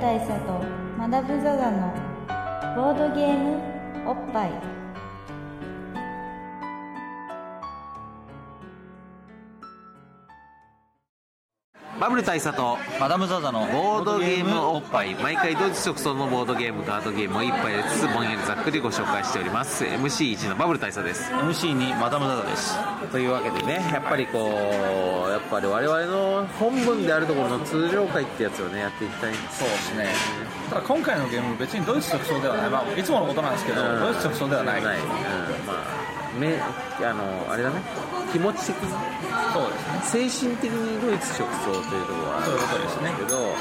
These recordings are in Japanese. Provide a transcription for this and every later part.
大佐とマダム・ザ・ザのボードゲームおっぱい。バブル大佐とマダム・ザ・ザのボードゲームおっぱい。毎回同日直送のボードゲームカードゲームを一杯でつつぼんやりざっくりご紹介しております。MC1 のバブル大佐です。MC にマダム・ザ・ザです。というわけでねやっぱりこうやっぱり我々の本文であるところの通常会ってやつをねやっていきたいそうですね。ただ今回のゲーム別にドイツ直送ではない、まあ、いつものことなんですけど、うん。ドイツ直送ではないない、うん、まあめあのあれだね。気持ち的に。そうですね精神的にドイツ直送というところはあるそういうことですね。けど、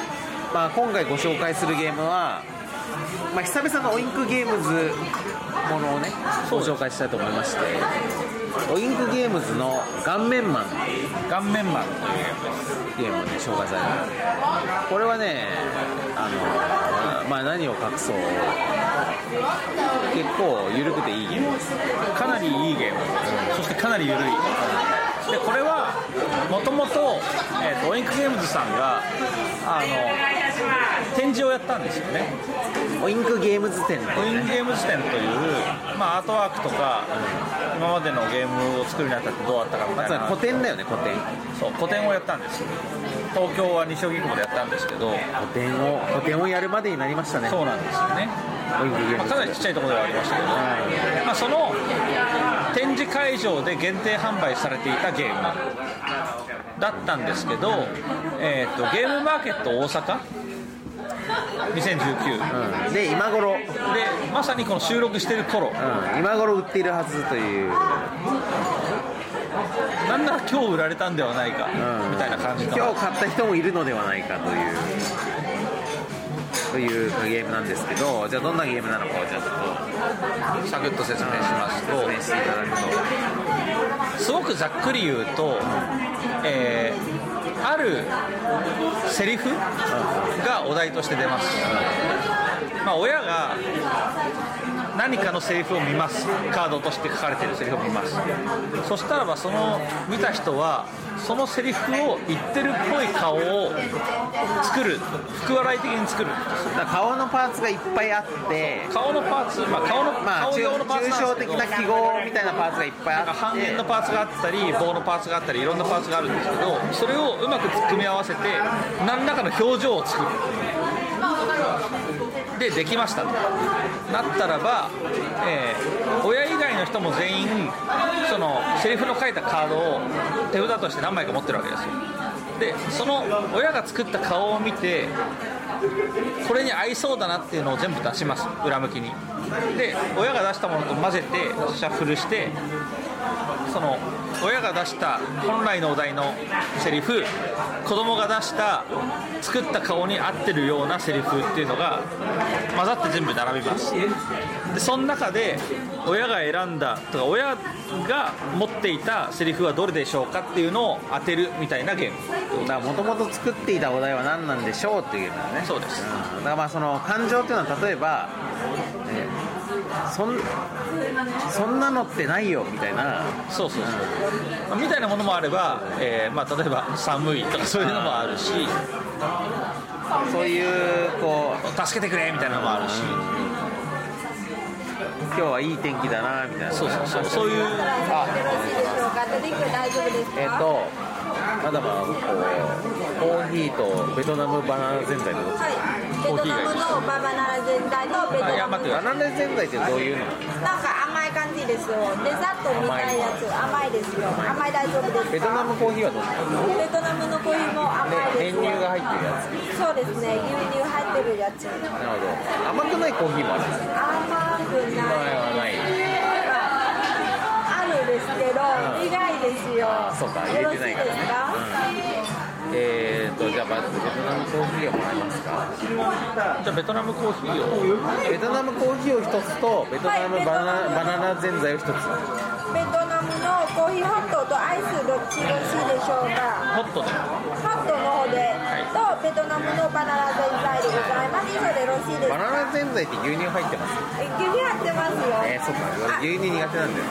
まあ、今回ご紹介するゲームは、まあ、久々のオインクゲームズものをねご紹介したいと思いまして。オインクゲームズの「顔面マン」顔面マン。というゲームですゲームで紹介されるこれはねあのまあ何を隠そう。結構緩くていいゲーム。ですかなりいいゲーム、そしてかなり緩い。でこれはもともとオインクゲームズさんがあの展示をやったんですよね。オインクゲームズ展オインクゲームズ展という、まあ、アートワークとか今までのゲームを作るにあたってどうだったかみたいな。まずは古典だよね古典そう個展をやったんです東京は西荻窪でやったんですけど古典ををやるまでになりましたね。そうなんですよね、まあ、かなりちっちゃいところではありましたけど、まあ、その展示会場で限定販売されていたゲームだったんですけど、えー、とゲームマーケット大阪？2019うん。で今頃、でまさにこの収録してる頃。うん、今頃売っているはずというなんなら今日売られたんではないか、うん。みたいな感じの今日買った人もいるのではないかというというゲームなんですけどじゃあどんなゲームなのかをじゃあちょっサクッと説明しますと。と説明していただくとすごくざっくり言うと、えーあるセリフがお題として出ます、まあ、親が何かのセリフを見ます。カードとして書かれているセリフを見ます。そしたらばその見た人はそのセリフを言ってるっぽい顔を作る。福笑い的に作る。だ顔のパーツがいっぱいあって。顔のパーツ、まあ、顔の、まあ抽顔用のパーツ抽象的な記号みたいなパーツがいっぱいあ半って円のパーツがあったり棒のパーツがあったりいろんなパーツがあるんですけどそれをうまく組み合わせて何らかの表情を作るでできましたとなったらば、えー親以外の人も全員そのセリフの書いたカードを手札として何枚か持ってるわけですよ。でその親が作った顔を見てこれに合いそうだなっていうのを全部出します。裏向きに。で親が出したものと混ぜてシャッフルしてその親が出した本来のお題のセリフ子供が出した作った顔に合ってるようなセリフっていうのが混ざって全部並びますでその中で親が選んだとか親が持っていたセリフはどれでしょうかっていうのを当てるみたいなゲームだからもともと作っていたお題は何なんでしょうっていうゲームだね。そうです。うん。だからまあその感情っていうのは例えば、えーそんそんなのってないよみたいな。そうそうそう、まあみたいなものもあれば、えーまあ、例えば寒いとかそういうのもあるし。そういうこう助けてくれみたいなのもあるし、今日はいい天気だなみたいな。そうそうそう。そういう。あえっ、とまだまだこうコーヒーとベトナムバナナぜんざいの。どっちベトナムのババナラ全体とベトナム。バナナぜんざいってどういうの？なんか甘い感じですよ。デザートみたいなやつ。甘いですよ。甘い大丈夫ですベトナムコーヒーはどっちベトナムのコーヒーも甘いです練乳が入ってるやつ。そうですね牛乳入ってるやつ。なるほど。甘くないコーヒーもある甘くない。はない。あるですけど苦いですよ。そうか入れてないからね。よろしいですか？えーとじゃあまずベトナムコーヒーをもらえますか？じゃあベトナムコーヒーを。ベトナムコーヒーを一つとベトナムバナ,、バナナぜんざいを一つ。ベトナムのコーヒーホットとアイスどっちよろしいでしょうか？ホットで。ホットの方で、とベトナムのバナナぜんざいでございます。以上でよろしいですか？バナナぜんざいって牛乳入ってます？え牛乳入ってますよ。えー、そっか。あ牛乳苦手なんだよ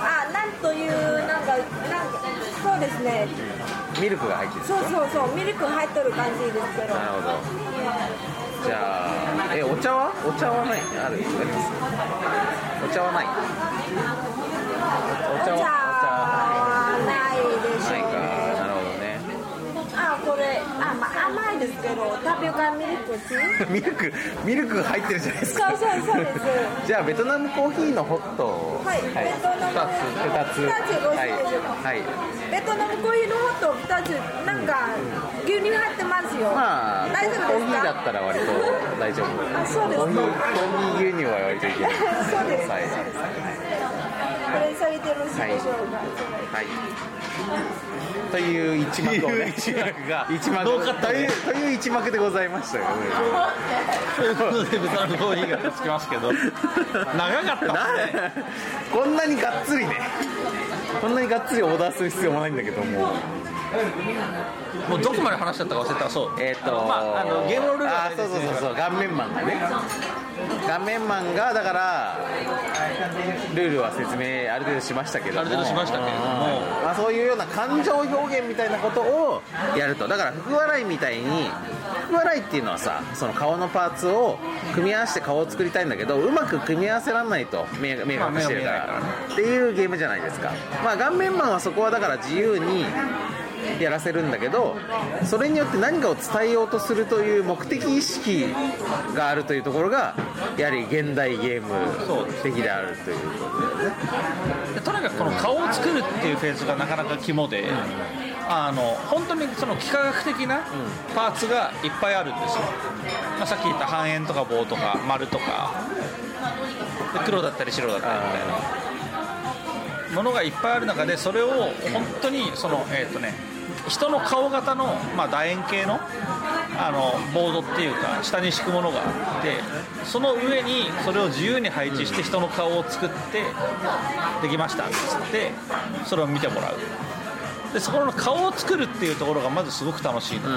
あなんというなんかなんかそうですねミルクが入ってるそうそうそうミルク入っとる感じですけど。なるほど。じゃあえお茶は？お茶はないあるあります？お茶はない。お茶はあないでしょお茶ないかなるほどねあこれあ、まあ、甘いですけどタピオカミルクティーミルクミルクが入ってるじゃないですか。そうそうそうです。じゃあベトナムコーヒーのホット。をはい。ベトナム。2つ2つ。二つごはい。用意しますはい。ベトナムコーヒーのホット2つなんか牛乳入ってますよ、まあ大丈コー夫ですか？ヒーだったら割と大丈夫。あそうですか？コーヒーコーヒー牛乳は割といける。そうです。はい。これ下げてよろしいでしょうか、はいという一幕をね。一幕が。一幕というという一幕でございましたよ。ということでベトナムコーヒーがつきますけど長かった。ね なこんなにがっつりね。こんなにがっつりオーダーする必要もないんだけどももうどこまで話しちゃったか忘れたそう。えっ、とまああのゲームのルールはあーそうそうそうそう。顔面マンがね。顔面マンがだからルールは説明ある程度しましたけども。ある程度しましたけれども。うんまあ、そういうような感情表現みたいなことをやると。だから福笑いみたいに福笑いっていうのはさその顔のパーツを組み合わせて顔を作りたいんだけどうまく組み合わせられないと目が目が隠してるから,、っていうゲームじゃないですか。まあ顔面マンはそこはだから自由にやらせるんだけどそれによって何かを伝えようとするという目的意識があるというところがやはり現代ゲーム的であるということだよね。でとにかくこの顔を作るっていうフェーズがなかなか肝で、あの本当にその幾何学的なパーツがいっぱいあるんですよ、まあ、さっき言った半円とか棒とか丸とかで黒だったり白だったりみたいな。ものがいっぱいある中でそれを本当にそのえっ、とね人の顔型の、まあ、楕円形のあのボードっていうか下に敷くものがあってその上にそれを自由に配置して人の顔を作ってできましたっつってそれを見てもらう。でそこの顔を作るっていうところがまずすごく楽しいのと、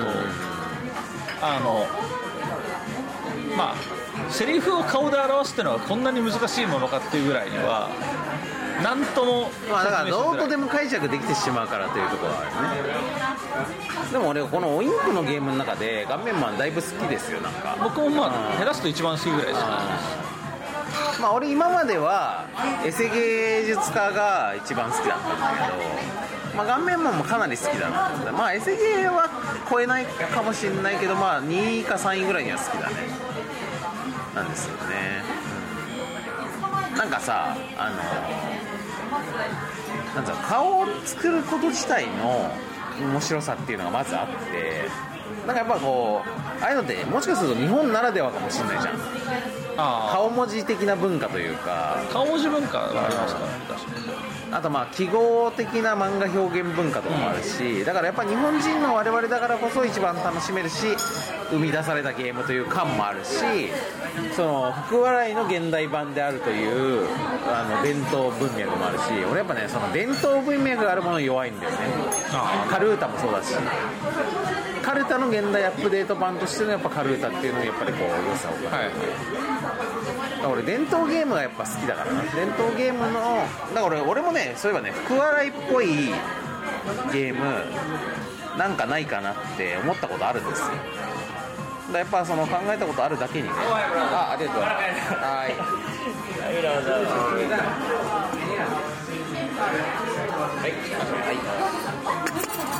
あのまあセリフを顔で表すっていうのはこんなに難しいものかっていうぐらいには何ともまあだからどうとでも解釈できてしまうからというところはあるね。でも俺このオインクのゲームの中で顔面マンだいぶ好きですよなんか。僕もまあ減らすと一番好きぐらいですよまあ俺今まではエセ芸術家が一番好きだったんだけど、まあ、顔面マンもかなり好きだなと思ってまあエセ芸は超えないかもしれないけどまあ2位か3位ぐらいには好きだね。なんですよね、うん。なんかさあのなんだろう顔を作ること自体の面白さっていうのがまずあってなんかやっぱこうああいうのってもしかすると日本ならではかもしれないじゃん。あ顔文字的な文化というか。あ顔文字文化はありますからね確かにあとまあ記号的な漫画表現文化とかもあるしだからやっぱ日本人の我々だからこそ一番楽しめるし生み出されたゲームという感もあるしその福笑いの現代版であるというあの伝統文脈もあるし俺やっぱねその伝統文脈があるものに弱いんだよね。あカルータもそうだし。カルタの現代アップデート版としてのやっぱカルータっていうのにやっぱりこう良さを感じるはい俺伝統ゲームがやっぱ好きだから。な伝統ゲームのだから俺俺もねそういえばね福笑いっぽいゲームなんかないかなって思ったことあるんですよ。だやっぱその考えたことあるだけにね。あありがとう。ござい。ますはい。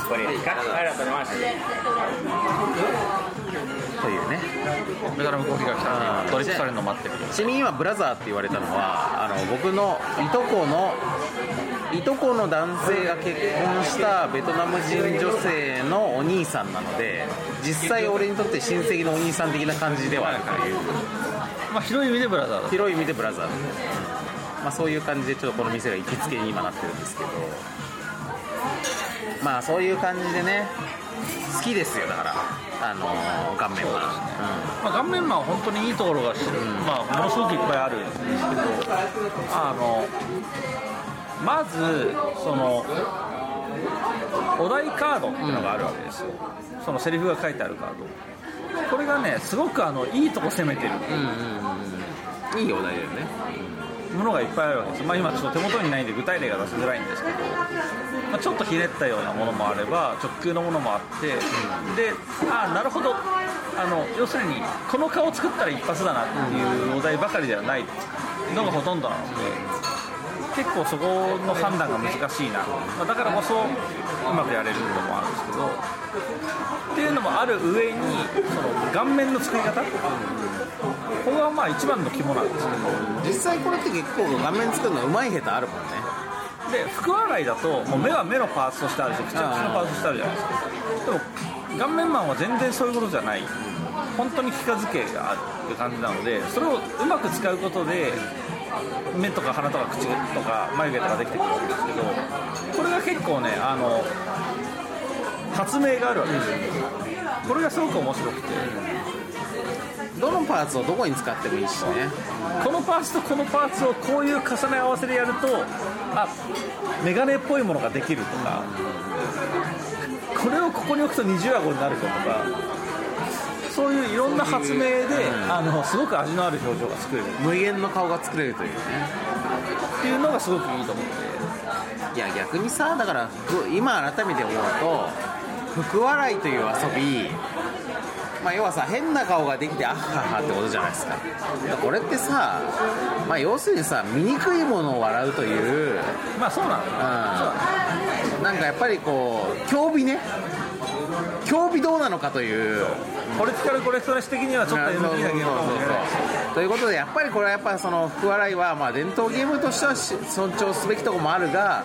とい。うねベトナムコーヒーが来たのドリップされるのを待ってるちなみに今ブラザーって言われたのはあの僕のいとこのいとこの男性が結婚したベトナム人女性のお兄さんなので実際俺にとって親戚のお兄さん的な感じではあるという。まあ広い意味でブラザーだ広い意味でブラザー、まあ、そういう感じでちょっとこの店が行きつけに今なってるんですけどまあそういう感じでね好きですよだから。あのー顔面は、まあ、顔面マンは本当にいいところが、まあ、ものすごくいっぱいあるんですけどあのまずそのお題カードっていうのがあるわけですよ、そのセリフが書いてあるカード。これがねすごくあのいいとこ攻めてる。うん、うんうんうん。いいお題だよねものがいっぱいあるわけです、まあ、今ちょっと手元にないんで具体例が出しづらいんですけど、まあ、ちょっとひねったようなものもあれば直球のものもあって、でああなるほど。あの要するにこの顔作ったら一発だなっていうお題ばかりではないのがほとんどなので結構そこの判断が難しいな、まあ、だからこそうまくやれるのもあるんですけど。っていうのもある上にその顔面の作り方ここがまあ一番の肝なんですけど。実際これって結構顔面作るのうまい下手あるもんね。で福笑いだともう目は目のパーツとしてあるし口は口のパーツとしてあるじゃないですか。でも顔面マンは全然そういうことじゃない。本当に気化付けがある感じなのでそれをうまく使うことで目とか鼻とか口とか眉毛とかできてくるわけですけどこれが結構ねあの発明があるわけですよ。これがすごく面白くてどのパーツをどこに使ってもいいしね。このパーツとこのパーツをこういう重ね合わせでやるとあメガネっぽいものができるとか。これをここに置くと二重顎になるとか。そういういろんな発明で、あのすごく味のある表情が作れる。無限の顔が作れるというね。っていうのがすごくいいと思って。いや逆にさだからふ今改めて思うと福笑いという遊びまあ、要はさ変な顔ができてあっはっはってことじゃないですか。これってさ、まあ、要するにさ醜いものを笑うという、まあそうなんだうん、なんかやっぱりこう競技ね。競技どうなのかというポリティカルコレクトレス的にはちょっと NG なゲームかもしれないということでやっぱりこれはやっぱその福笑いはまあ伝統ゲームとしては尊重すべきところもあるが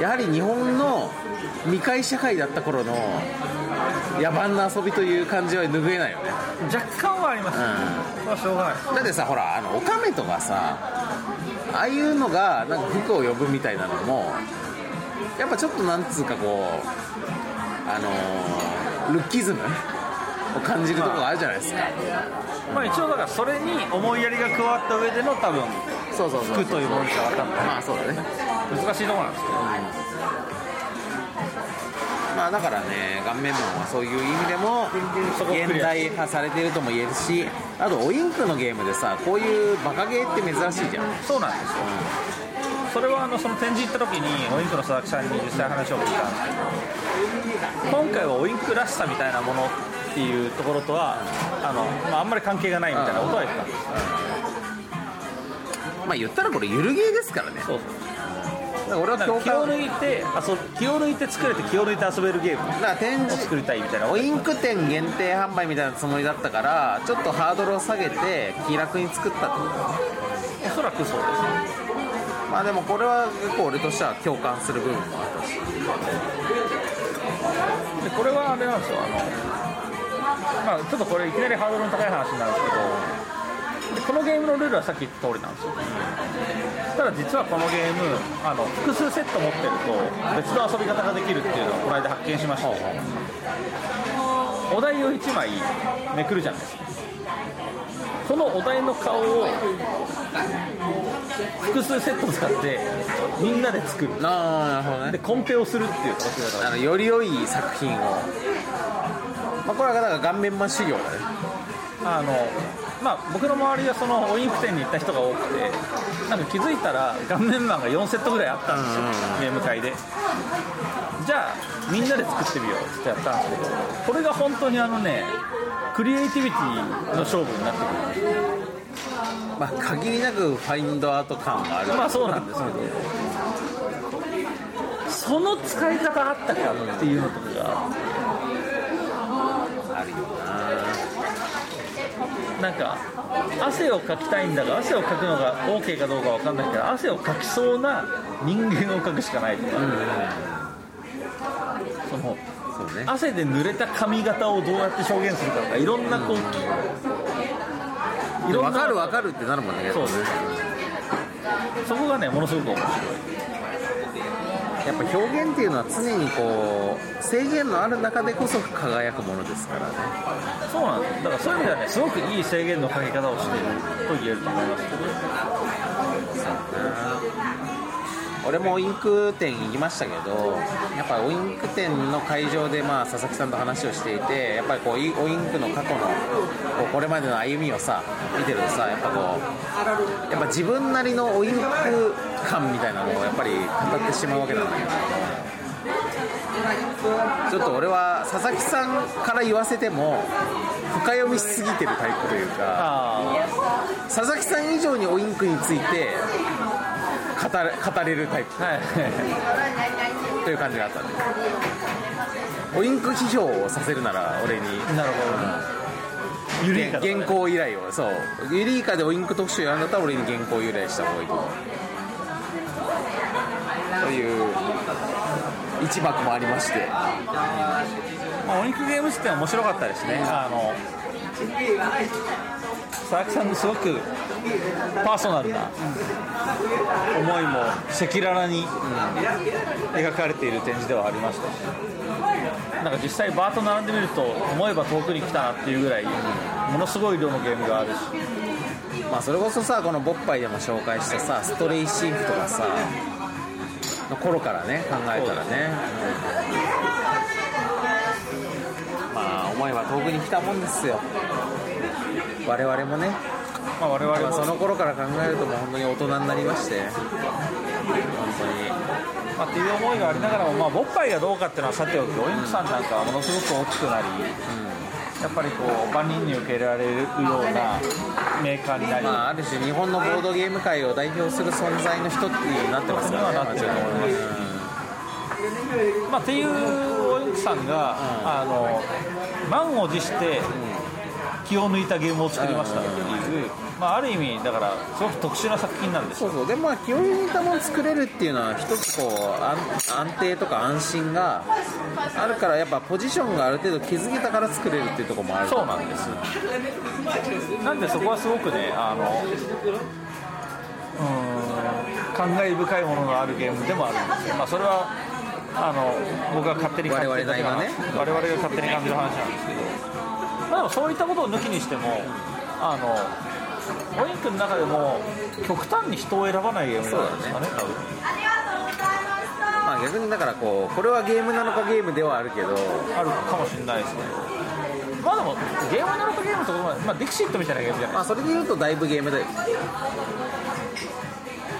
やはり日本の未開社会だった頃の野蛮な遊びという感じは拭えないよね。若干はあります、それはしょうがないだってさほらあのオカメとかさああいうのがなんか服を呼ぶみたいなのもやっぱちょっとなんつうかこうあのールッキズム感じるところがあるじゃないですか。まあ一応だからそれに思いやりが加わった上での多分そうそうそう服というものに変わった。んだまあそうだね。難しいところなんですけどまあだからね顔面マンはそういう意味でも現代化されているとも言えるしあとオインクのゲームでさこういうバカゲーって珍しいじゃん。そうなんですよ。それはあのその展示行った時にオインクの佐々木さん。に実際話を聞いたんですけど今回はオインクらしさみたいなものっていうところとはあの、まあ、あんまり関係がないみたいなことは言ってたんですまあ言ったらこれゆるゲーですからね。そうだから俺は共そう気を感抜いて遊気を抜いて作れて気を抜いて遊べるゲームだから展示を作りたいみたいな。オインク店限定販売みたいなつもりだったからちょっとハードルを下げて気楽に作ったってこと。おそらくそうです。ねまあでもこれは結構俺としては共感する部分もあったし。でこれはあれなんですよ。あの、まあ、ちょっとこれいきなりハードルの高い話になるんですけどでこのゲームのルールはさっき言った通りなんですよ。ただ実はこのゲームあの複数セット持ってると別の遊び方ができるっていうのをこの間発見しましてお題を1枚めくるじゃないですか。このお題の顔を複数セット使ってみんなで作る。ああなるほどね。でコンペをするっていう楽しみ方があのより良い作品をまあこれはだから顔面マン修行だね。あのまあ、僕の周りはそのオインク店に行った人が多くてなんか気づいたら顔面マンが4セットぐらいあったんですよ、ゲーム会で。じゃあみんなで作ってみようってやったんですけどこれが本当にあのねクリエイティビティの勝負になってくる。まあ限りなくファインドアート感がある。まあそうなんですけど その使い方あったかっていうのとかがあるよなんか汗をかきたいんだが汗をかくのが OK かどうかわかんないけど汗をかきそうな人間をかくしかないとか、そのなそうね。汗で濡れた髪型をどうやって表現するかとかいろんなこう、いろんな分かる分かるってなるもんね。そう。ですそこがねものすごく面白いやっぱ表現っていうのは常にこう制限のある中でこそ輝くものですからね。そうなんです。だからそういう意味ではねすごくいい制限のかけ方をしていると言えると思います。けど俺もオインク店行きましたけどやっぱオインク店の会場でまあ佐々木さんと話をしていてやっぱりこうオインクの過去のこうこれまでの歩みをさ見てるとさやっぱこうやっぱ自分なりのオインク感みたいなのをやっぱり語ってしまうわけなんだけど。ちょっと俺は佐々木さんから言わせても深読みしすぎてるタイプというかあ佐々木さん以上にオインクについて語れ語れるタイプ。あはい。という感じがあったんで。オインク批評をさせるなら俺に。なるほど。ゆりいか原稿依頼を。そう。ユリイカでオインク特集やるんだったら俺に原稿依頼した方がいいと思う。という一幕もありまして。まあ、オニックゲームズって面白かったですね、あの佐々木さんのすごくパーソナルな思いも赤裸々に描かれている展示ではありました。し、なんか実際、バーと並んでみると、思えば遠くに来たなっていうぐらい、ものすごい量のゲームがあるし、まあそれこそさこのボッパイでも紹介したさストレイシーフとかさの頃からね考えたらね、うんまあ思えば遠くに来たもんですよ。我々もね、まあ、我々まあ、もその頃から考えるともう本当に大人になりまして。本まあ、っていう思いがありながらも、まあ、ボッパイがどうかっていうのはさておき、オインクさんなんかはものすごく大きくなり、やっぱりこう万人に受け入れられるようなメーカーになり、当にまあある種日本のボードゲーム界を代表する存在の人っていうになってますからねなってると思いますまあ、っていうオインクさんが、あの満を持して気を抜いたゲームを作りました。っていう、まあ、ある意味、だからすごく特殊な作品なんですよ。そうそうでもまあ気を抜いたもの作れるっていうのは一つこう安安定とか安心があるからやっぱポジションがある程度築けたから作れるっていうところもあるそうなんです。なんでそこはすごくねあのうーん感慨深いものがあるゲームでもあるんですよ、まあ、それはあの僕が勝手に感じるだけの話我々なり我々が勝手に感じる話なんですけど、まあ、でもそういったことを抜きにしてもあのオインクの中でも極端に人を選ばないゲームなんですかね多分。まあ逆にだからこうこれはゲームなのかゲームではあるけどあるかもしれないですね。まあでもゲームなのかゲームとかまで、まあ、ディクシットみたいなゲームじゃない。まあそれで言うとだいぶゲームで。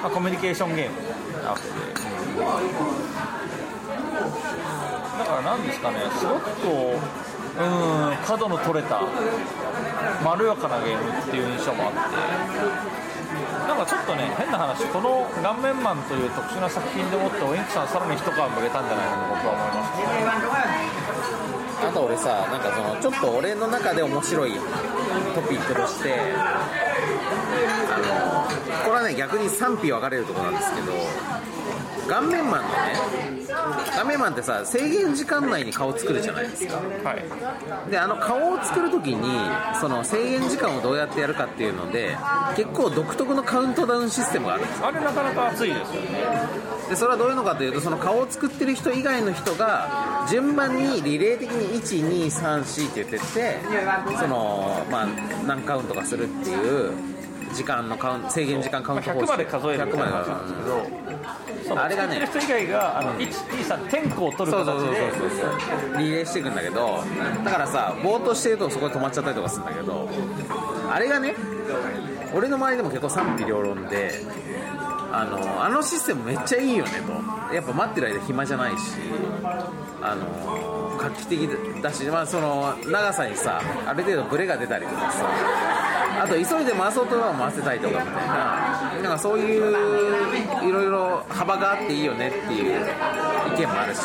まあ、コミュニケーションゲーム。なわけで、だからなんですかね、すごくこう、うん、角の取れた、まろやかなゲームっていう印象もあって、なんかちょっとね、変な話、この顔面マンという特殊な作品でもって、オインクさん、さらに一皮むけたんじゃないかと僕は思いました。あと俺さなんかそのちょっと俺の中で面白いトピックとしてあのこれはね逆に賛否分かれるところなんですけど顔面マンのね顔面マンってさ制限時間内に顔作るじゃないですか。はい、であの顔を作るときにその制限時間をどうやってやるかっていうので結構独特のカウントダウンシステムがあるんですよ。あれなかなか熱いですよね。でそれはどういうのかというとその顔を作ってる人以外の人が順番にリレー的に1234って言ってってその、まあ、何カウントかするっていう時間のカウン制限時間カウント100まで数えるみ100までたいな。話なんですけど、あれがね人以外があの1、2、3、点呼を取るそうそうそう形で、そうそう。リレーしていくんだけどだからさぼーっとしてるとそこで止まっちゃったりとかするんだけどあれがね俺の周りでも結構賛否両論であのあのシステムめっちゃいいよねと。やっぱ待ってる間暇じゃないし。あの画期的だし、まあ、その長さにさある程度ブレが出たりとかさ。あと急いで回そうとは回せたいとかみたいな。なんかそういういろいろ幅があっていいよねっていう意見もあるし。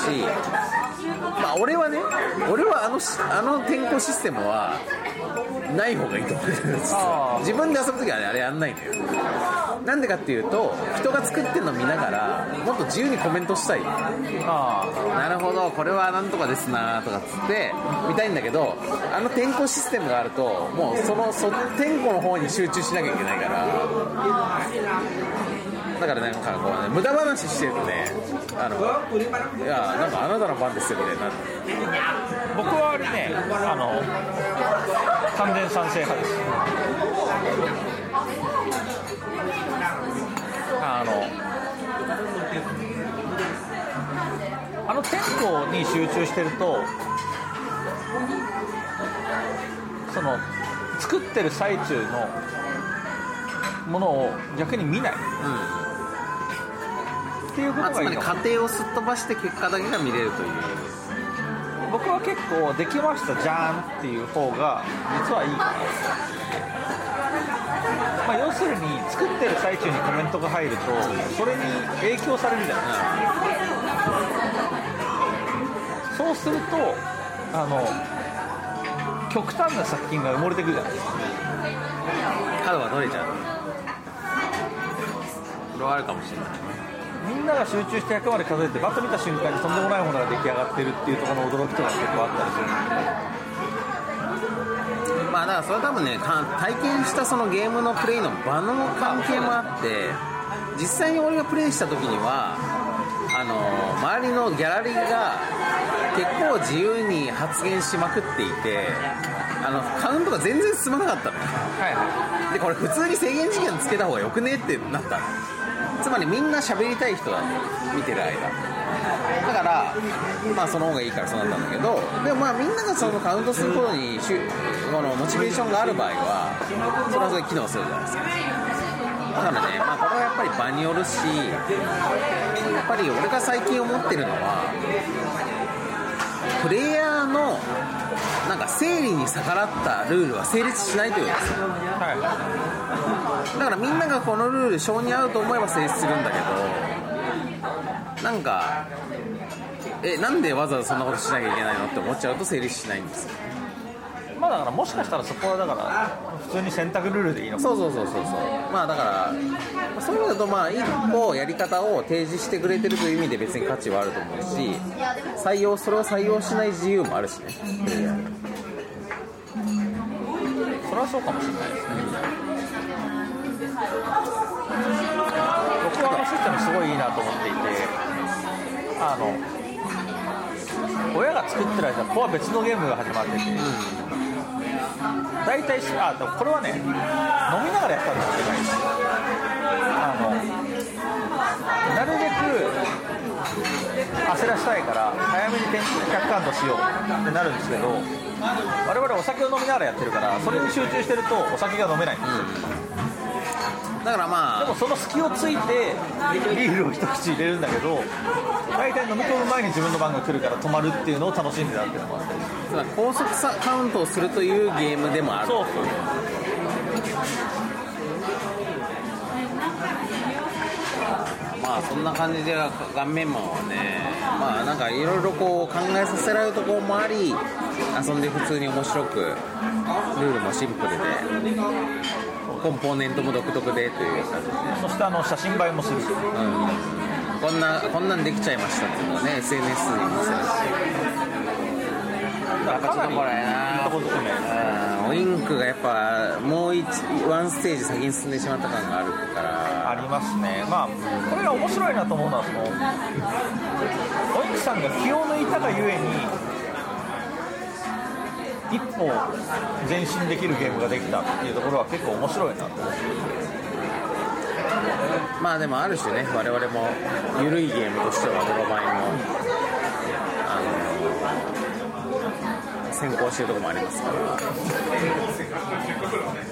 まあ俺はね俺はあのしあの転校システムはない方がいいと思うんですあー自分で遊ぶ時はねあれやんないのよ。なんでかっていうと人が作ってるの見ながらもっと自由にコメントしたい。あなるほどこれはなんとかですなとかっつって見たいんだけどあの転校システムがあるともうそのそ転校の方に集中しなきゃいけないからだからなんかこうね無駄話してるとねあのいやなんかあなたの番ですよみたいにな僕はあれね、あの完全賛成派です。あのあの天候に集中してるとその作ってる最中のものを逆に見ないっていうこまあ、つまりとがいいのか。過程をすっ飛ばして結果だけが見れるという。僕は結構できましたじゃんっていう方が実はいいかなまあ、要するに作ってる最中にコメントが入るとそれに影響されるじゃない。そうするとあの極端な作品が埋もれてくるじゃない。ですか角が取れちゃう。それはあるかもしれないみんなが集中して100まで数えてバッと見た瞬間にとんでもないものが出来上がってるっていうところの驚きとか結構あったりするんでまあだからそれは多分ねか体験したそのゲームのプレイの場の関係もあって実際に俺がプレイした時にはあの周りのギャラリーが結構自由に発言しまくっていてあのカウントが全然進まなかったのはいはでこれ普通に制限時間つけた方がよくねってなったのつまりみんな喋りたい人だ見てる間。だからまあその方がいいからそうなったんだけどでもまあみんながそのカウントすることにこのモチベーションがある場合はそれはそれ機能するじゃないですか。だからね、まあ、これはやっぱり場によるしやっぱり俺が最近思ってるのはプレイヤーのなんか整理に逆らったルールは成立しないというですよはだからみんながこのルール性に合うと思えば成立するんだけどなんかえなんでわざわざそんなことしなきゃいけないのって思っちゃうと成立しないんですよ。いまあだからもしかしたらそこはだから普通に選択ルールでいいのか。そうそうそうそうそう。まあだからそういう意味だとまあ一歩やり方を提示してくれてるという意味で別に価値はあると思うし採用それを採用しない自由もあるしね。プレイヤーにそれはそうかもしれないですね。僕はあのシステムすごいいいなと思っていてあの親が作ってる間ここは別のゲームが始まってて、大体しあでもこれはね飲みながらやったんですよ。あのなるべく焦らしたいから早めに客観度しようってなるんですけど我々お酒を飲みながらやってるからそれに集中してるとお酒が飲めないんですよ、だからまあでもその隙をついてビールを一口入れるんだけど大体飲み込む前に自分の番が来るから止まるっていうのを楽しんでたっていうのもあって高速さカウントをするというゲームでもある。そうそうまあそんな感じで顔面マンはねまあなんかいろいろこう考えさせられるところもあり遊んで普通に面白くルールもシンプルでコンポーネントも独特でという感じで、そしてあの写真映えもする。うん、こんなこんなんできちゃいましたっていうのをね SNS に載せるしやっぱちょっとこれな。ウインクがやっぱもう一ワンステージ先に進んでしまった感があるから。ありますねまあこれが面白いなと思うのはそのお肉さんが気を抜いたがゆえに一歩前進できるゲームができたっていうところは結構面白いなと思って。まあでもある種ね我々も緩いゲームとしては泥前もあの先行してるところもありますから。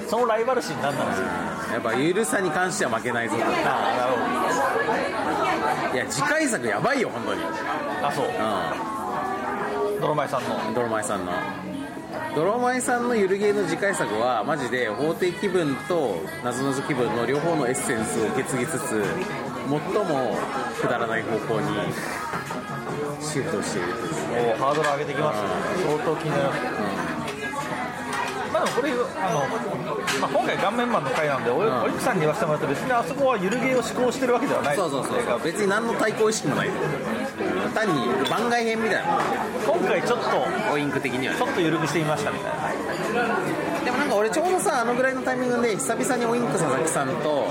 そのライバル心何なんですか？やっぱ緩さに関しては負けないぞと。あいや次回作やばいよ本当に。あそう。う泥前さんの。ん泥前さんの泥前さんのゆるゲーの次回作はマジで法廷気分となぞなぞ気分の両方のエッセンスを受け継ぎつつ最もくだらない方向にシフトしているといハードル上げてきますね相当気になりますまあこれあの、まあ、今回顔面マンの回なんでおおいくさんに言わせてもらうと別にあそこはゆるゲーを志向してるわけではないそうそうそうそう別に何の対抗意識もない単に番外編みたいな。今回ちょっとオインク的にはね。ちょっと緩くしてみましたみたいなでもなんか俺ちょうどさあのぐらいのタイミングで久々にオインク佐々木さんと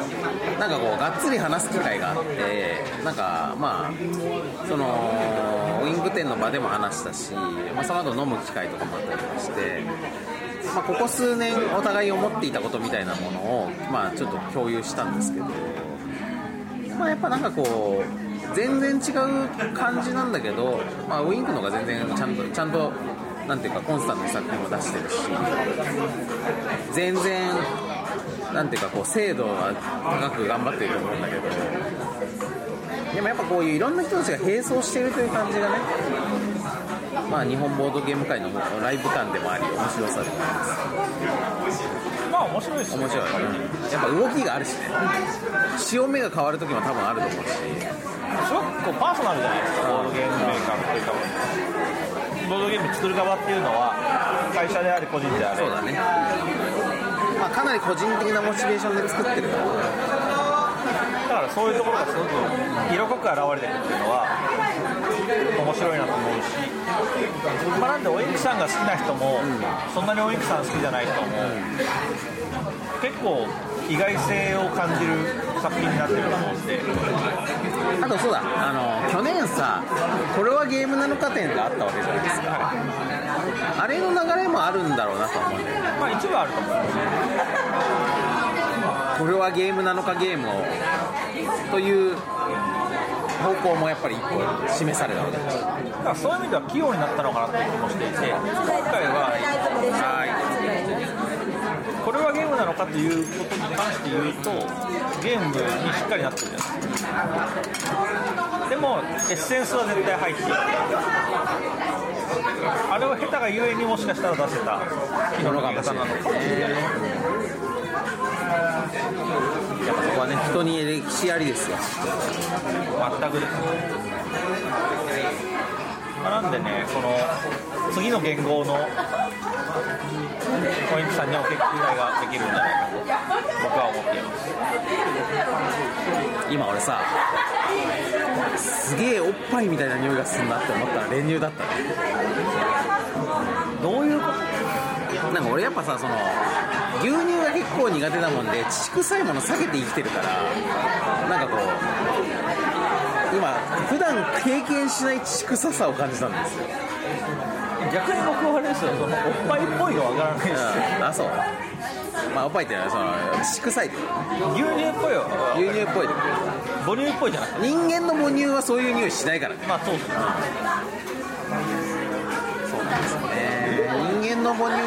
なんかこうがっつり話す機会があってなんかまあそのオインク店の場でも話したし、まあ、その後飲む機会とかもあったりとかして、まあ、ここ数年お互い思っていたことみたいなものをまあちょっと共有したんですけどまあやっぱなんかこう全然違う感じなんだけど、まあ、ウインクの方が全然ちゃんとちゃんとなんていうかコンスタントに作品も出してるし全然なんていうかこう精度は高く頑張ってると思うんだけど。でもやっぱこういういろんな人たちが並走しているという感じがねまあ日本ボードゲーム界のライブ感でもあり面白さでもあります。まあ面白いですよ。面白い。やっぱ動きがあるしね。潮目が変わる時も多分あると思うしすごくこうパーソナルじゃないですかボードゲーム。メーカーというかボードゲーム作る側っていうのは会社であり個人であれそうだね。まあかなり個人的なモチベーションで作ってる。からだからそういうところがすごく色濃く現れてくるっていうのは面白いなと思うし、まあ、なんでお肉さんが好きな人も、そんなにお肉さん好きじゃない人も、結構意外性を感じる作品になってると思うんで。あとそうだ。あの去年さこれはゲームなのか展があったわけじゃないですか。あれの流れもあるんだろうなと思うまあ一部あると思う。これはゲームなのかゲームを。という方向もやっぱり一個示されたわけです。だからそういう意味では器用になったのかなという気もしていて今回はこれはゲームなのかということに関して言うとゲームにしっかりなってるじゃないですか。でもエッセンスは絶対入っていてあれを下手がゆえにもしかしたら出せた。機能の方なのかもしれないやっぱそこはね人に歴史ありですよ。全くですまあなんでねこの次の言語のポイントさんにも結構期待ができるんじゃないかと僕は思っています。今俺さすげえおっぱいみたいな匂いがするなって思ったら練乳だったねどういうことなんか俺やっぱさその牛乳が結構苦手なもんで乳臭いもの避けて生きてるからなんかこう今普段経験しない乳臭さを感じたんですよ、逆に僕はあれですよそのおっぱいっぽいがわからないですうん、あそう。まあおっぱいってのはその乳臭い牛乳っぽいは牛乳っぽい。で母乳っぽいじゃなくて人間の母乳はそういう匂いしないからね。まあそうですね。そうなんですよね。人間の母乳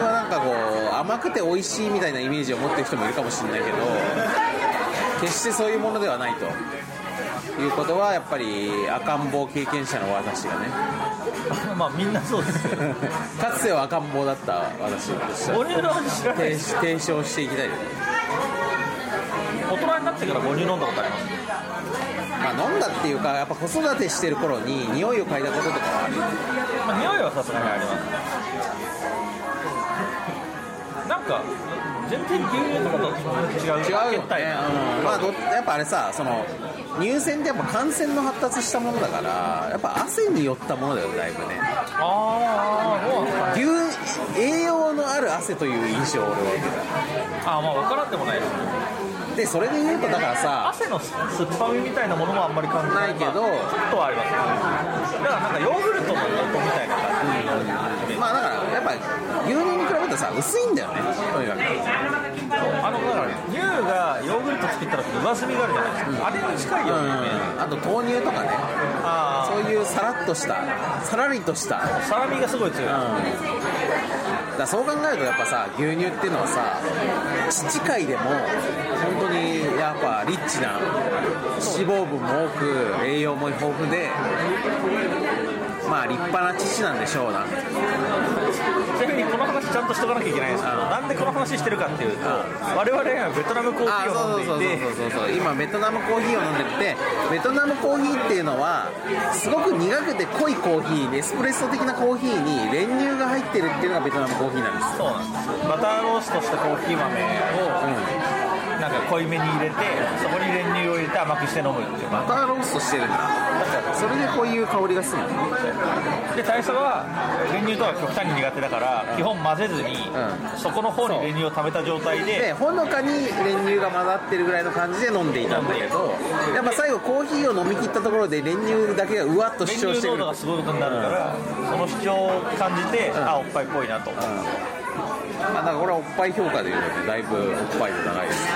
はなんかこう甘くて美味しいみたいなイメージを持ってる人もいるかもしれないけど決してそういうものではないと。いうことはやっぱり赤ん坊経験者の私がね。まあみんなそうですよ。かつては赤ん坊だった私として提提唱していきたいですね。大人になってから母乳飲んだことあります？まあ飲んだっていうかやっぱ子育てしてる頃に匂いを嗅いだこととかはあるよまあ匂いはさすがにあります。なんか。全然牛乳とかと違う。違うよね、うん。まあ、どやっぱあれさその乳腺ってやっぱ感染の発達したものだからやっぱ汗によったものだよだいぶね。ああそう牛栄養のある汗という印象を俺は受けああまあ分からんでもないですたでそれで言うとだからさ汗の酸っぱみみたいなものもあんまり感じないけどまあちょっとはあります。よねだからなんかヨーグルトの音みたいな感じまあだからやっぱ牛乳に比べるとさ薄いんだよねとにかく。あのだから乳がヨーグルト作ったら上澄みがあるじゃないですか、あれに近いよね、うん。あと豆乳とかね。あそういうさらっとしたさらりとした。あサラミがすごい強い、だからそう考えるとやっぱさ牛乳っていうのはさ父界でも本当にやっぱリッチな脂肪分も多く栄養も豊富でまあ立派な父なんでしょうな。ちなみにこの話ちゃんとしとかなきゃいけないんですけど、なんでこの話してるかっていうと、我々はベトナムコーヒあーを飲んでいて、今ベトナムコーヒーを飲んでてベトナムコーヒーっていうのはすごく苦くて濃いコーヒーエスプレッソ的なコーヒーに練乳が入ってるっていうのがベトナムコーヒーなんですそうなんです。バターローストしたコーヒー豆をなんか濃いめに入れて、そこに練乳を入れて甘くして飲むっていう。バターローストしてるんだ。それでこういう香りがするの？で大佐は練乳とは極端に苦手だから、基本混ぜずに、うそこの方に練乳を食べた状態ででほのかに練乳が混ざってるぐらいの感じで飲んでいたんだけどやっぱ最後コーヒーを飲み切ったところで練乳だけがうわっと練主張してくる乳濃度がすごいことになるから、その主張を感じて、あおっぱいっぽいなと、あだからこれはおっぱい評価でいうとねだいぶおっぱいで長いです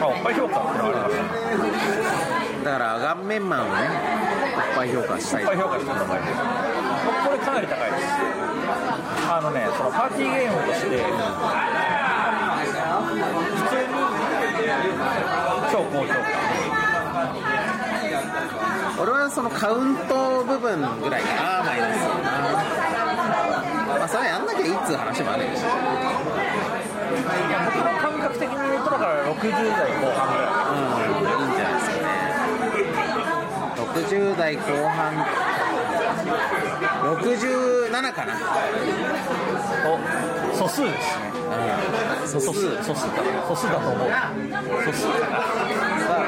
あおっぱい評価。ってのはありますねだから顔面マンをねおっぱい評価したい。おっぱい評価してくださいなり高いです。あのねそのパーティーゲームとして普通に超高評価俺はそのカウント部分ぐらいかなマイナス。まあそれやんなきゃいいっつう話もあるし僕の感覚的に言うとだから60代後半ぐらいうんいいんじゃないですかね60代後半 67かな。お素数ですね。うん。素数素数素素数だと思う。素数。かな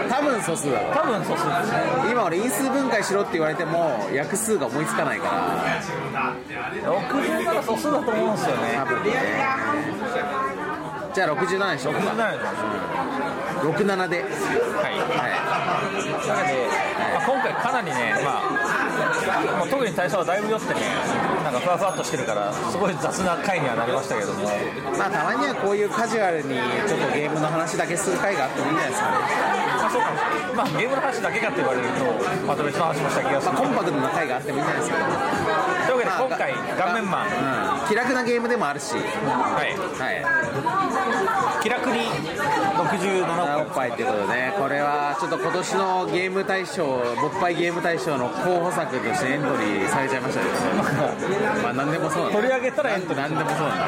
多分素数だろ多分素数ですね。今俺因数分解しろって言われても約数が思いつかないから。60なら素数だと思うんですよね。多分ね。じゃあ67にしようか。67です67で。はい。はなので、まあ、今回かなりね、まあ、もう特に大佐はだいぶ酔ってね、なんかふわふわっとしてるから、すごい雑な回にはなりましたけども、いまあたまにはこういうカジュアルにちょっとゲームの話だけする回があってもいいんじゃないですかね。まあ、そうか。まあ、ゲームの話だけかって言われると、また別の話もした気がする。まあコンパクトな回があってもいいんじゃないですかねというわけで、今回、顔面マン、うん。気楽なゲームでもあるし。はい、はい。気楽に67おっぱいということでねこれはちょっと今年のゲーム大賞勃発ゲーム大賞の候補作としてエントリーされちゃいましたけど。まあ何でもそうなんだ。取り上げたらエントリー。何でもそうなんだ。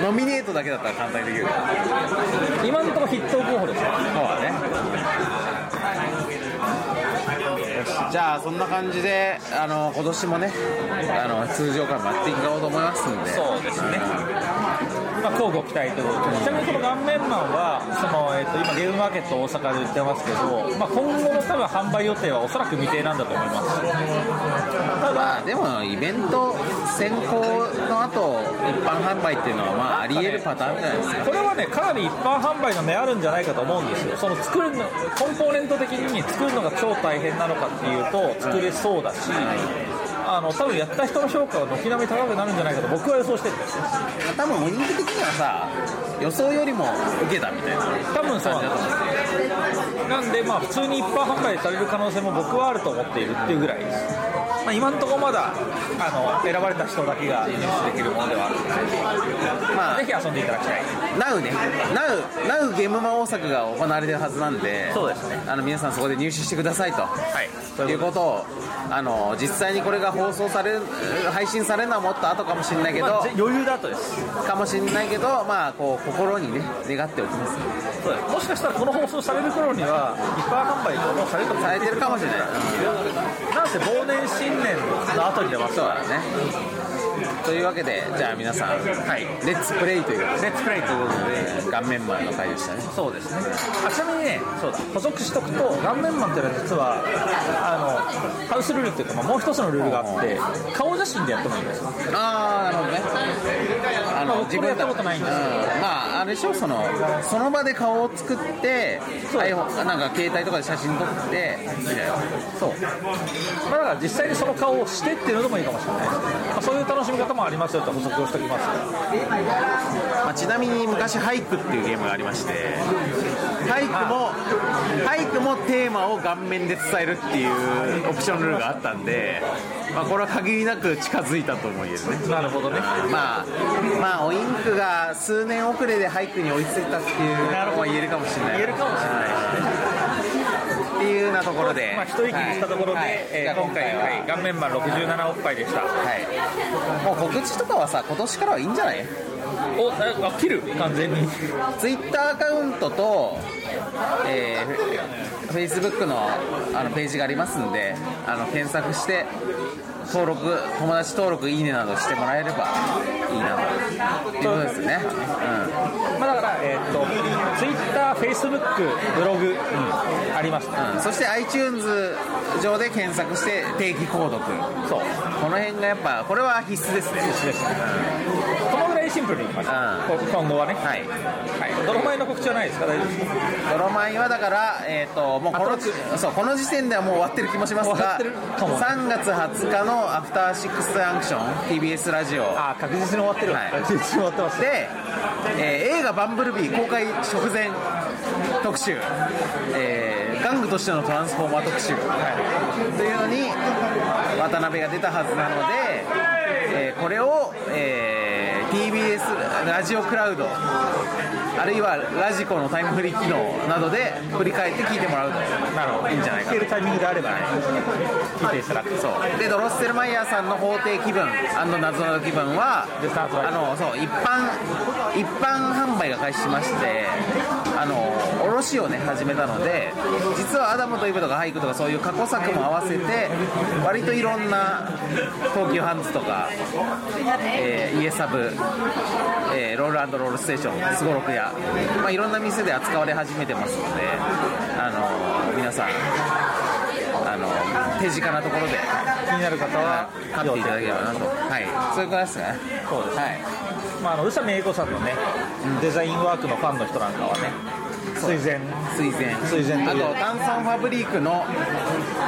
ノミネートだけだったら簡単にできる。今のところ筆頭候補ですよ。そうだねじゃあそんな感じであの今年もねあの通常回もやっていこうと思いますんでそうですね。まあ、交互期待ということで、ちなみにこの顔面マンは、そのえっと今、ゲームマーケット大阪で売ってますけど、まあ、今後の多分販売予定はおそらく未定なんだと思います。ただ、まあでもイベント先行の後一般販売っていうのはまああり得るパターンじゃないですか。これはね、かなり一般販売の目あるんじゃないかと思うんですよ、その作るのコンポーネント的に作るのが超大変なのかっていうと、作れそうだし、あの多分やった人の評価は軒並み高くなるんじゃないかと僕は予想してる。んですよ、多分人気的にはさ予想よりも受けたみたいな。多分そうなんですなんで、まあ、普通に一般販売される可能性も僕はあると思っているっていうぐらいです。まあ、今のところまだあの選ばれた人だけが入手できるものではあるので、まあ。ぜひ遊んでいただきたい。NOW ね。NOW, NOW ゲームマ大阪が行われてるはずなんでそうですね。あの皆さんそこで入手してくださいと、はい。ということをあの実際にこれが放送される配信されるのはもっと後かもしれないけど、まあ、ぜ余裕だとです。かもしれないけどまあこう心にね願っておきます。そうです。もしかしたらこの放送される頃には一般販売もうされるかもしれない。されてるかもしれない、なんせ忘年新年の後に出ますからね。というわけでじゃあ皆さん、はい、レッツプレイという。ことでレッツプレイということで顔面マンの回でしたね。そうですね。あちなみにねそうだ。補足しとくと顔面マンっていうのは実はあのハウスルールっていうか、まあ、もう一つのルールがあって顔写真でやってもいいんですよ。ああなるほどね。あまあ僕もやったことないんですけど。うん。まああれでしょそのその場で顔を作ってそう。iPhone なんか携帯とかで写真撮ってみたいな。そう、まあ、だから実際にその顔をしてっていうのでもいいかもしれないですね、まあ、そういう楽しみ方もありますよって補足をしておきます。まあ、ちなみに昔俳句っていうゲームがありまして俳句も俳句もテーマを顔面で伝えるっていうオプションルールがあったんで、まあ、これは限りなく近づいたとも言えるね。なるほどね。まあまあおインクが数年遅れで俳句に追いついたっていうのは言えるかもしれない。言えるかもしれない。ですねっていうようなところで、まあ、一息したところで、はい。えー今回、はい、顔面マン67おっぱいでした。はい、もう告知とかはさ今年からはいいんじゃない？おあ切る？完全に。ツイッターアカウントと、えー、フェイスブックのあのページがありますんであの検索して登録友達登録いいねなどしてもらえればいいなと。いうことですね、まあだから、えーっとツイッター、フェイスブック、ブログ、あります、うん。うん、そして iTunes 上で検索して定期購読。そう。この辺がやっぱこれは必須ですね。必須ですね。このぐらいシンプルにいきましょう、こ今後はね、はい。はい、泥米の告知はないですか、大丈夫です。か泥米はだから、えー、ともうこのそうこの時点ではもう終わってる気もしますが終わってるかも。3月20日のアフターシックスアンクション TBS ラジオ。あー確実に終わってる、はい。確実に終わってます、で、えー映画「バンブルビー」公開直前特集、えー、玩具としてのトランスフォーマー特集、というのに渡辺が出たはずなので、えーこれを、えー TBS ラジオクラウドあるいはラジコのタイムフリー機能などで振り返って聞いてもらうとなるほど。いいんじゃないかな聞けるタイミングであればね聞いていただく。そう。でドロッセルマイヤーさんの法廷気分謎の気分はあのそう一般一般販売が開始しましてあの卸をね始めたので実はアダムとイブとかハイクとかそういう過去作も合わせて割といろんな東急ハンズとか、えー、イエサブ、えーロールロールステーションすごろく屋、まあ、いろんな店で扱われ始めてますのであの皆さんあの手近なところで気になる方は買っていただければなと。はい。そういうことですね。そうですはい。まあ、あの宇佐美英子さんのね、デザインワークのファンの人なんかはね水前水前という。あと炭酸ファブリークの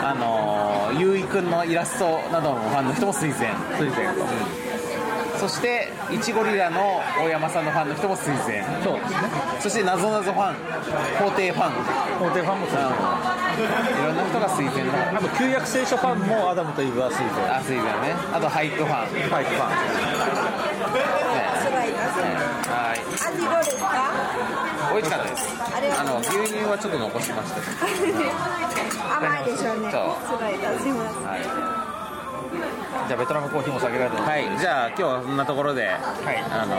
あのー、ゆういくんのイラストなどのファンの人も推薦推薦とそしていちごリラの大山さんのファンの人も推薦。そうですね。そしてなぞなぞファン。法廷ファン。法廷ファンも推薦。いろんな人が推薦の。あと旧約聖書ファンもアダムとイブは推薦。あ推薦ね。あと俳句ファン。ねファイトファン。すごいですはい。味どうですか？美味しかったです。あの牛乳はちょっと残しました 甘いでしょうね。そう。すごい。出しますはいじゃあベトナムコーヒーも酒がとはい、じゃあ今日はこんなところで、あの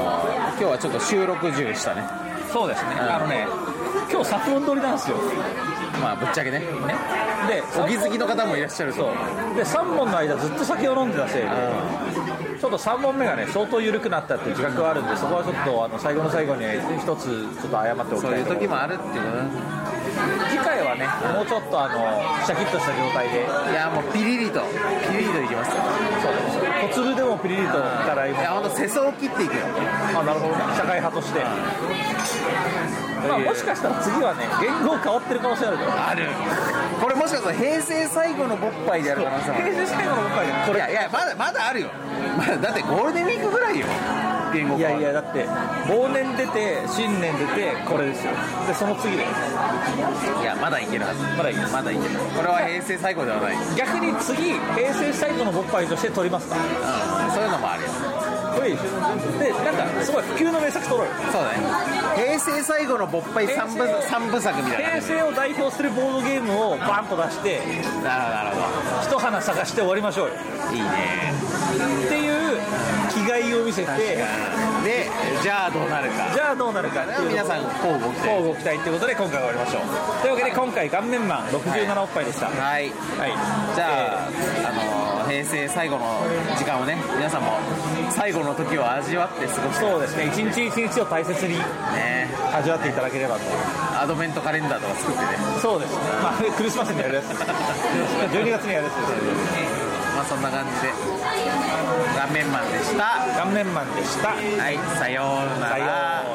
今日はちょっと収録中でしたね。そうですね、ん。あのね今日作文通りなんですよ。まあぶっちゃけね。ね。でお気づきの方もいらっしゃると。そう。で3本の間ずっと酒を飲んでたせいで、ちょっと3本目がね相当緩くなったっていう自覚はあるんでそこはちょっとあの最後の最後に一つちょっと謝っておきそういうたいと思時もあるっていうね次回はねもうちょっとあのシャキッとした状態で。いやもうピリリとピリリといきますよ。小粒でもピリリといただいいやほんと世相を切っていくよ。あなるほどね。社会派として、まあ、もしかしたら次はね言語変わってる可能性あるからある。これもしかしたら平成最後の勃発である可能性もある。平成最後の僕はねこれいやいやまだまだあるよ、まだだってゴールデンウィークぐらいよ言語いやいややだって忘年出て新年出てこれですよ。でその次で。いやまだいけるはず。まだいいまだいける。これは平成最後ではない、うん、逆に次平成最後の勃発として撮りますか。そういうのもあるよこれいい。でしょでなんかすごい普及の名作撮ろうよ。そうだね。平成最後の勃発三部三部作みたいな平成を代表するボードゲームをバンと出してなるほどなるほ一花咲かして終わりましょうよ。どいいね。っていう気概を見せてでじゃあどうなるか。じゃあどうなるかっていう皆さん交互期待。交互期待ということで今回は終わりましょう。というわけで今回顔面マン67おっぱいでした。はい、はい。じゃあ、あの最後の時間をね皆さんも最後の時を味わって過ごしてそうですね。一日一日を大切にね。味わっていただければと。アドベントカレンダーとか作ってね。そうです。まあクリスマスにやるやつ。12月にやるやつです。まあそんな感じで。顔面マンでした。顔面マンでした。はいさようなら。さよう。なら